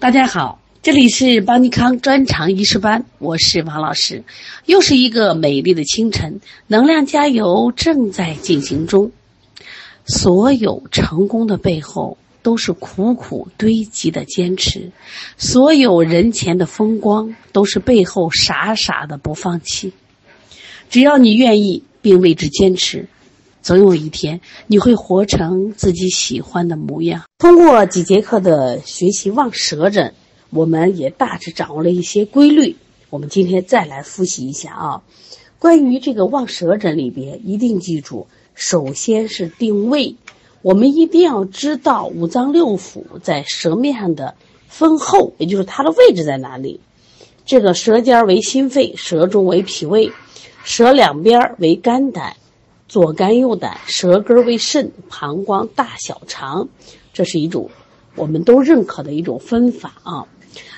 大家好，这里是邦尼康专长医师班，我是王老师。又是一个美丽的清晨，能量加油正在进行中。所有成功的背后，都是苦苦堆积的坚持；所有人前的风光，都是背后傻傻的不放弃。只要你愿意，并为之坚持。总有一天，你会活成自己喜欢的模样。通过几节课的学习望舌诊，我们也大致掌握了一些规律。我们今天再来复习一下啊。关于这个望舌诊里边，一定记住，首先是定位。我们一定要知道五脏六腑在舌面上的分厚，也就是它的位置在哪里。这个舌尖为心肺，舌中为脾胃，舌两边为肝胆。左肝右胆，舌根为肾、膀胱、大小肠，这是一种我们都认可的一种分法啊。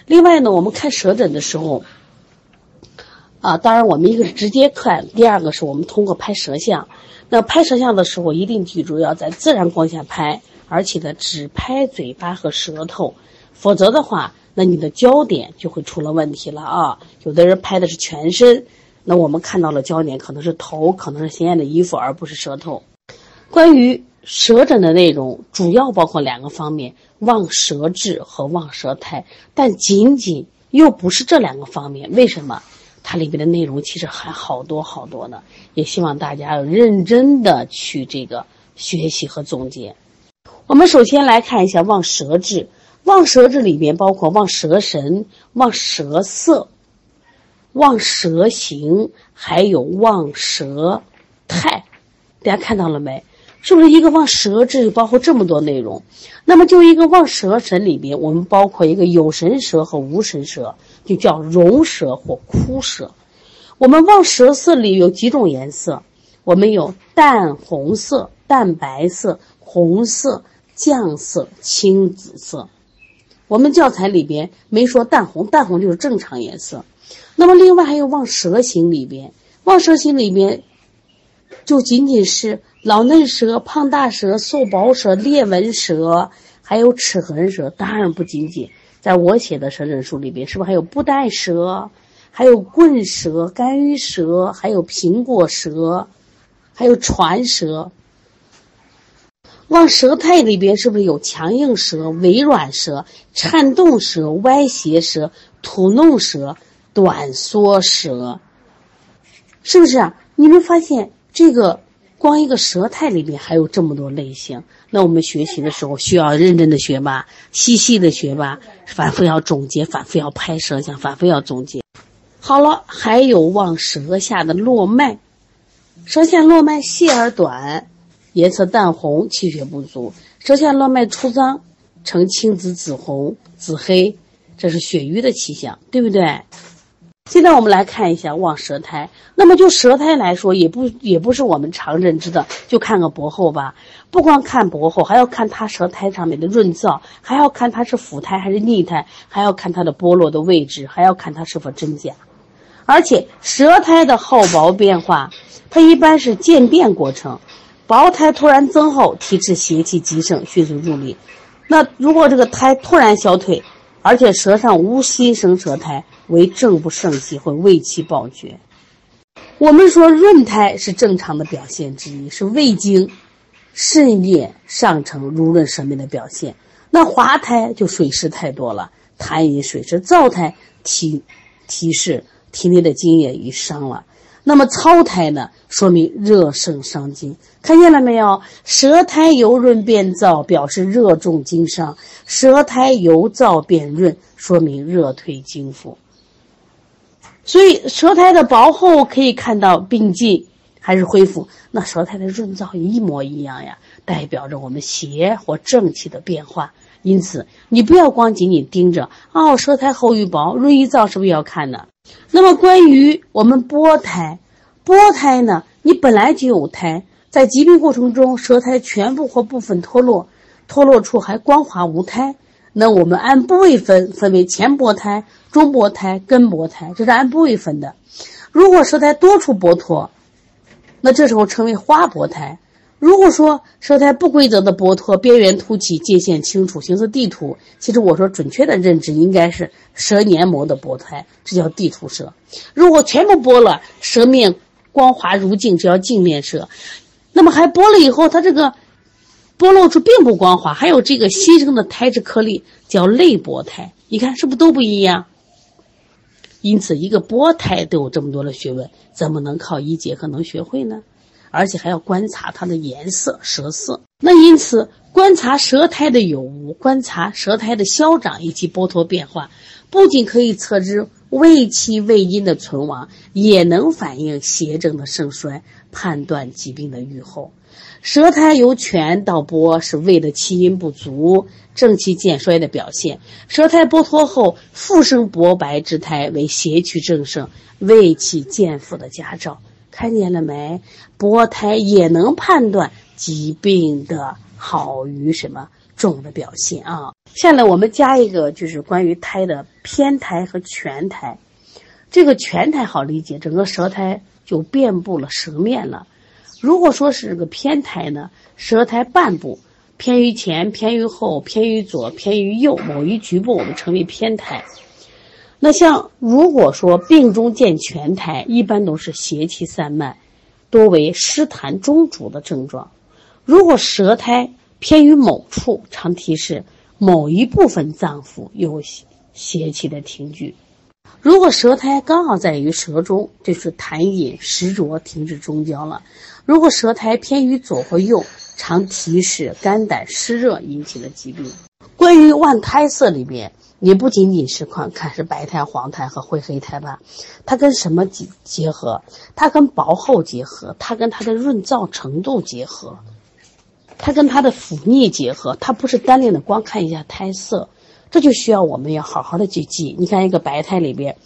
另外呢，我们看舌诊的时候，啊，当然我们一个是直接看，第二个是我们通过拍舌像。那拍舌像的时候，一定记住要在自然光下拍，而且呢，只拍嘴巴和舌头，否则的话，那你的焦点就会出了问题了啊。有的人拍的是全身。那我们看到了焦点可能是头，可能是鲜艳的衣服，而不是舌头。关于舌诊的内容，主要包括两个方面：望舌质和望舌苔。但仅仅又不是这两个方面，为什么？它里边的内容其实还好多好多呢。也希望大家要认真的去这个学习和总结。我们首先来看一下望舌质。望舌质里边包括望舌神、望舌色。望舌形，还有望舌态，大家看到了没？是不是一个望舌质包括这么多内容？那么就一个望舌神里边，我们包括一个有神舌和无神舌，就叫容舌或枯舌。我们望舌色里有几种颜色？我们有淡红色、淡白色、红色、酱色、青紫色。我们教材里边没说淡红，淡红就是正常颜色。那么，另外还有望舌形里边，望舌形里边，就仅仅是老嫩舌、胖大舌、瘦薄舌、裂纹舌，还有齿痕舌。当然不仅仅，在我写的舌诊书里边，是不是还有布袋舌，还有棍舌、干鱼舌，还有苹果舌，还有传舌？望舌态里边是不是有强硬舌、微软舌、颤动舌、歪斜舌、吐弄舌？短缩舌，是不是啊？你们发现这个光一个舌态里面还有这么多类型？那我们学习的时候需要认真的学吧，细细的学吧，反复要总结，反复要拍舌像，反复要总结。好了，还有望舌下的络脉，舌下络脉细而短，颜色淡红，气血不足；舌下络脉粗脏，呈青紫、紫红、紫黑，这是血瘀的气象，对不对？现在我们来看一下望舌苔。那么就舌苔来说，也不也不是我们常认知的，就看个薄厚吧。不光看薄厚，还要看它舌苔上面的润燥，还要看它是腐苔还是腻苔，还要看它的剥落的位置，还要看它是否真假。而且舌苔的厚薄变化，它一般是渐变过程。薄苔突然增厚，提示邪气极盛，迅速入里。那如果这个苔突然消退，而且舌上无新生舌苔。为正不胜气或胃气暴绝。我们说润胎是正常的表现之一，是胃经、肾液上乘濡润舌面的表现。那滑胎就水湿太多了，痰饮水湿；燥胎提提示体内的津液已伤了。那么糙胎呢，说明热盛伤津。看见了没有？舌苔由润变燥，表示热重经伤；舌苔由燥变润，说明热退经腹。所以舌苔的薄厚可以看到病进还是恢复，那舌苔的润燥一模一样呀，代表着我们邪或正气的变化。因此，你不要光仅仅盯着哦，舌苔厚与薄，润与燥是不是要看呢？那么关于我们剥苔，剥苔呢，你本来就有苔，在疾病过程中，舌苔全部或部分脱落，脱落处还光滑无苔，那我们按部位分，分为前剥苔。中薄苔、根薄苔，这是按部位分的。如果舌苔多处剥脱，那这时候称为花薄苔；如果说舌苔不规则的剥脱，边缘凸起，界限清楚，形似地图，其实我说准确的认知应该是舌黏膜的剥胎，这叫地图舌。如果全部剥了，舌面光滑如镜，这叫镜面舌。那么还剥了以后，它这个剥落出并不光滑，还有这个新生的胎质颗粒，叫类剥胎。你看是不是都不一样？因此，一个波胎都有这么多的学问，怎么能靠一节课能学会呢？而且还要观察它的颜色、舌色。那因此，观察舌苔的有无，观察舌苔的消长以及剥脱变化，不仅可以测知胃气胃阴的存亡，也能反映邪症的盛衰，判断疾病的预后。舌苔由全到剥是胃的气阴不足、正气渐衰的表现。舌苔剥脱后复生薄白之苔，为邪气正盛、胃气渐复的佳兆。看见了没？剥胎也能判断疾病的好与什么重的表现啊！下来我们加一个，就是关于胎的偏苔和全苔。这个全苔好理解，整个舌苔就遍布了舌面了。如果说是个偏苔呢，舌苔半部偏于前、偏于后、偏于左、偏于右某一局部，我们称为偏苔。那像如果说病中见全苔，一般都是邪气散漫，多为湿痰中阻的症状。如果舌苔偏于某处，常提示某一部分脏腑有邪邪气的停聚。如果舌苔刚好在于舌中，就是痰饮湿浊停止中焦了。如果舌苔偏于左或右，常提示肝胆湿热引起的疾病。关于望胎色里边。也不仅仅是看看是白苔、黄苔和灰黑苔吧，它跟什么结结合？它跟薄厚结合，它跟它的润燥程度结合，它跟它的腐腻结合。它不是单恋的光看一下胎色，这就需要我们要好好的去记。你看一个白苔里边，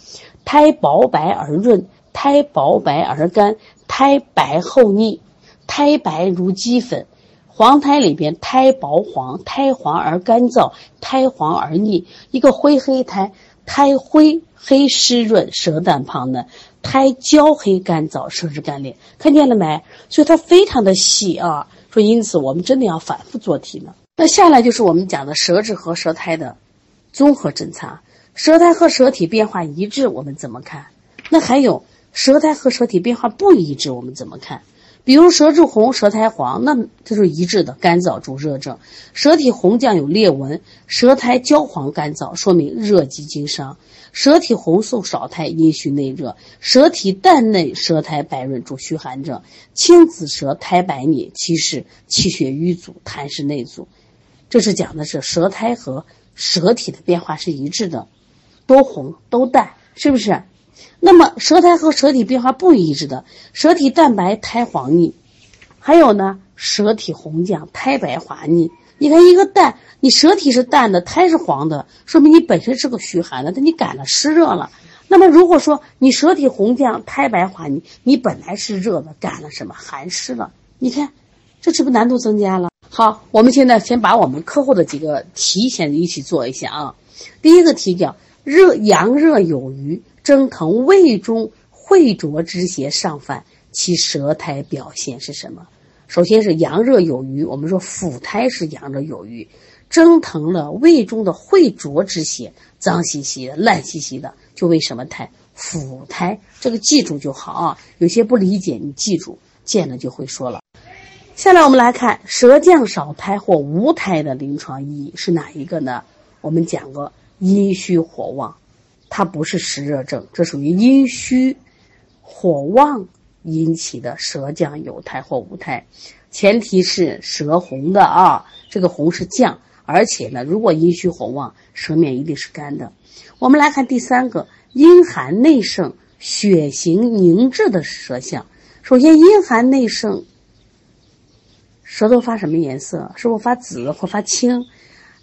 苔薄白而润，苔薄白而干，苔白厚腻，苔白如鸡粉。黄苔里边，苔薄黄，苔黄而干燥，苔黄而腻；一个灰黑苔，苔灰黑湿润，舌淡胖嫩；苔焦黑干燥，舌质干裂。看见了没？所以它非常的细啊。说因此，我们真的要反复做题呢。那下来就是我们讲的舌质和舌苔的综合诊查。舌苔和舌体变化一致，我们怎么看？那还有舌苔和舌体变化不一致，我们怎么看？比如舌质红、舌苔黄，那这是一致的，干燥主热症；舌体红绛有裂纹，舌苔焦黄干燥，说明热极经伤；舌体红素少苔，阴虚内热；舌体淡嫩，舌苔白润，主虚寒症；青紫舌，苔白腻，其实气血瘀阻，痰湿内阻。这是讲的是舌苔和舌体的变化是一致的，都红都淡，是不是？那么舌苔和舌体变化不一致的，舌体淡白，苔黄腻；还有呢，舌体红绛，苔白滑腻。你看一个淡，你舌体是淡的，苔是黄的，说明你本身是个虚寒的，但你感了湿热了。那么如果说你舌体红绛，苔白滑腻，你本来是热的，感了什么寒湿了？你看，这是不是难度增加了？好，我们现在先把我们课后的几个题先一起做一下啊。第一个题叫热阳热有余。蒸腾胃中秽浊之邪上犯，其舌苔表现是什么？首先是阳热有余，我们说腹苔是阳热有余，蒸腾了胃中的秽浊之邪，脏兮兮的、烂兮兮的，就为什么苔？腹苔，这个记住就好啊。有些不理解，你记住，见了就会说了。下来我们来看舌降少苔或无苔的临床意义是哪一个呢？我们讲过阴虚火旺。它不是湿热症，这属于阴虚火旺引起的舌降有苔或无苔，前提是舌红的啊，这个红是降，而且呢，如果阴虚火旺，舌面一定是干的。我们来看第三个，阴寒内盛、血行凝滞的舌象。首先，阴寒内盛，舌头发什么颜色？是不发紫或发青？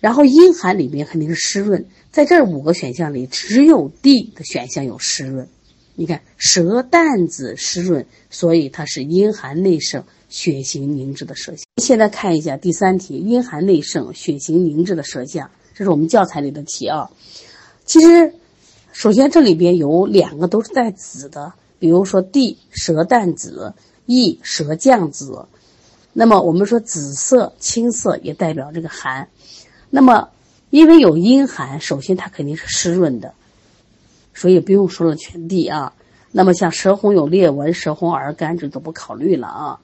然后阴寒里面肯定是湿润。在这五个选项里，只有 D 的选项有湿润。你看，舌淡紫湿润，所以它是阴寒内盛、血行凝滞的舌象。现在看一下第三题：阴寒内盛、血行凝滞的舌象，这是我们教材里的题啊。其实，首先这里边有两个都是带紫的，比如说 D 舌淡紫，E 舌降紫。那么我们说紫色、青色也代表这个寒。那么因为有阴寒，首先它肯定是湿润的，所以不用说了全地啊。那么像舌红有裂纹、舌红而干，这都不考虑了啊。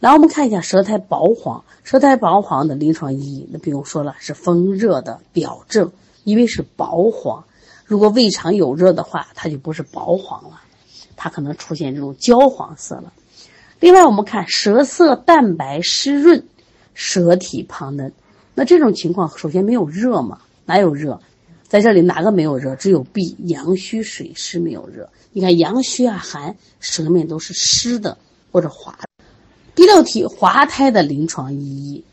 来，我们看一下舌苔薄黄，舌苔薄黄的临床意义，那不用说了，是风热的表证，因为是薄黄。如果胃肠有热的话，它就不是薄黄了，它可能出现这种焦黄色了。另外，我们看舌色淡白湿润，舌体胖嫩，那这种情况首先没有热嘛？哪有热？在这里哪个没有热？只有臂阳虚水湿没有热。你看阳虚啊寒，舌面都是湿的或者滑。第六题，滑胎的临床意义，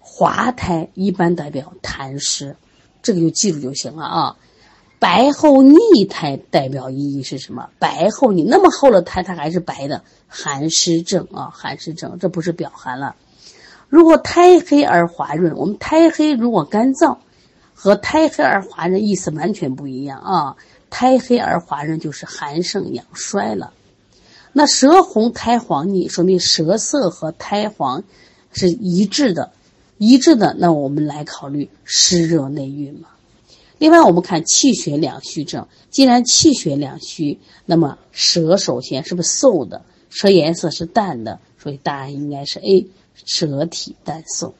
滑胎一般代表痰湿，这个就记住就行了啊。白厚腻苔代表意义是什么？白厚腻那么厚的苔，它还是白的，寒湿症啊，寒湿症，这不是表寒了。如果苔黑而滑润，我们苔黑如果干燥。和苔黑而滑润意思完全不一样啊！苔黑而滑润就是寒盛阳衰了。那舌红苔黄腻，说明舌色和苔黄是一致的，一致的。那我们来考虑湿热内蕴嘛。另外，我们看气血两虚症，既然气血两虚，那么舌首先是不是瘦的？舌颜色是淡的，所以答案应该是 A，舍体代送。